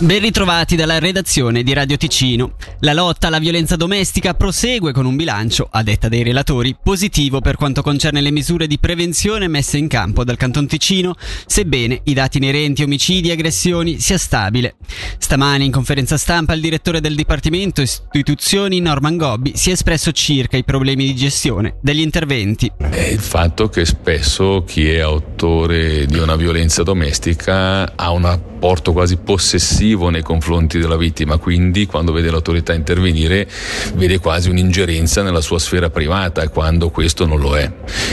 Ben ritrovati dalla redazione di Radio Ticino. La lotta alla violenza domestica prosegue con un bilancio, a detta dei relatori, positivo per quanto concerne le misure di prevenzione messe in campo dal Canton Ticino, sebbene i dati inerenti a omicidi e aggressioni sia stabile. Stamani in conferenza stampa il direttore del Dipartimento Istituzioni Norman Gobbi si è espresso circa i problemi di gestione degli interventi. È il fatto che spesso chi è autore di una violenza domestica ha un apporto quasi possessivo nei confronti della vittima, quindi quando vede l'autorità intervenire vede quasi un'ingerenza nella sua sfera privata quando questo non lo è.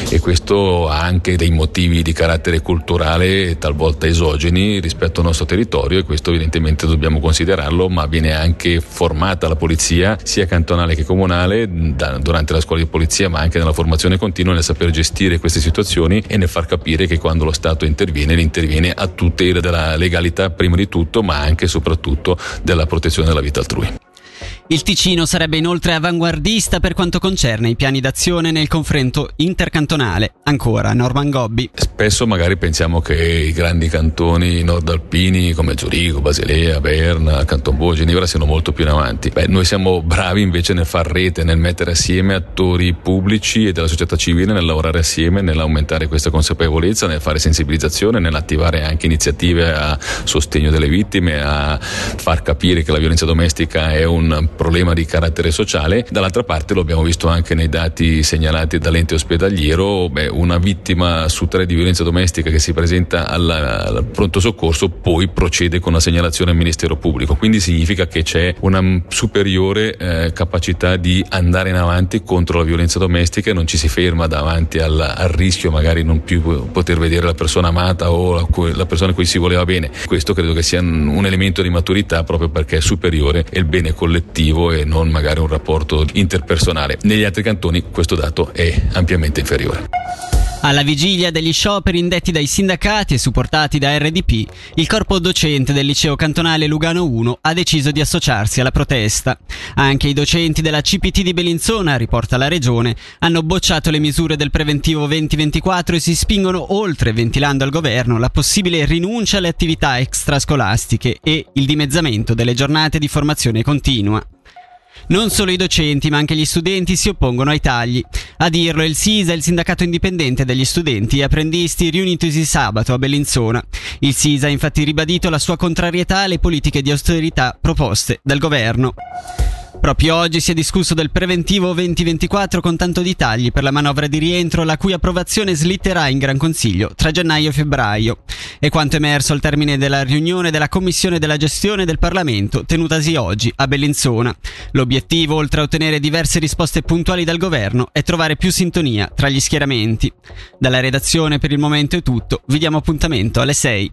E questo ha anche dei motivi di carattere culturale talvolta esogeni rispetto al nostro territorio e questo evidentemente dobbiamo considerarlo, ma viene anche formata la polizia sia cantonale che comunale da, durante la scuola di polizia ma anche nella formazione continua nel saper gestire queste situazioni e nel far capire che quando lo Stato interviene, interviene a tutela della legalità prima di tutto ma anche e soprattutto della protezione della vita altrui. Il Ticino sarebbe inoltre avanguardista per quanto concerne i piani d'azione nel confronto intercantonale. Ancora, Norman Gobbi. Spesso magari pensiamo che i grandi cantoni nordalpini come Zurigo, Basilea, Berna, Canton Bo, Ginevra siano molto più in avanti. Beh, noi siamo bravi invece nel far rete, nel mettere assieme attori pubblici e della società civile, nel lavorare assieme, nell'aumentare questa consapevolezza, nel fare sensibilizzazione, nell'attivare anche iniziative a sostegno delle vittime, a far capire che la violenza domestica è un problema di carattere sociale, dall'altra parte lo abbiamo visto anche nei dati segnalati dall'ente ospedaliero, beh, una vittima su tre di violenza domestica che si presenta alla, al pronto soccorso poi procede con la segnalazione al Ministero Pubblico, quindi significa che c'è una superiore eh, capacità di andare in avanti contro la violenza domestica e non ci si ferma davanti al, al rischio magari non più poter vedere la persona amata o la, la persona a cui si voleva bene. Questo credo che sia un elemento di maturità proprio perché è superiore e il bene collettivo collettivo e non magari un rapporto interpersonale. Negli altri cantoni questo dato è ampiamente inferiore. Alla vigilia degli scioperi indetti dai sindacati e supportati da RDP, il corpo docente del liceo cantonale Lugano 1 ha deciso di associarsi alla protesta. Anche i docenti della CPT di Bellinzona, riporta la regione, hanno bocciato le misure del preventivo 2024 e si spingono oltre, ventilando al governo la possibile rinuncia alle attività extrascolastiche e il dimezzamento delle giornate di formazione continua. Non solo i docenti, ma anche gli studenti si oppongono ai tagli. A dirlo il SISA, il sindacato indipendente degli studenti e apprendisti riunitosi sabato a Bellinzona. Il SISA ha infatti ribadito la sua contrarietà alle politiche di austerità proposte dal governo. Proprio oggi si è discusso del preventivo 2024 con tanto di tagli per la manovra di rientro la cui approvazione slitterà in Gran Consiglio tra gennaio e febbraio. È quanto emerso al termine della riunione della Commissione della gestione del Parlamento tenutasi oggi a Bellinzona. L'obiettivo, oltre a ottenere diverse risposte puntuali dal governo, è trovare più sintonia tra gli schieramenti. Dalla redazione per il momento è tutto, vi diamo appuntamento alle 6.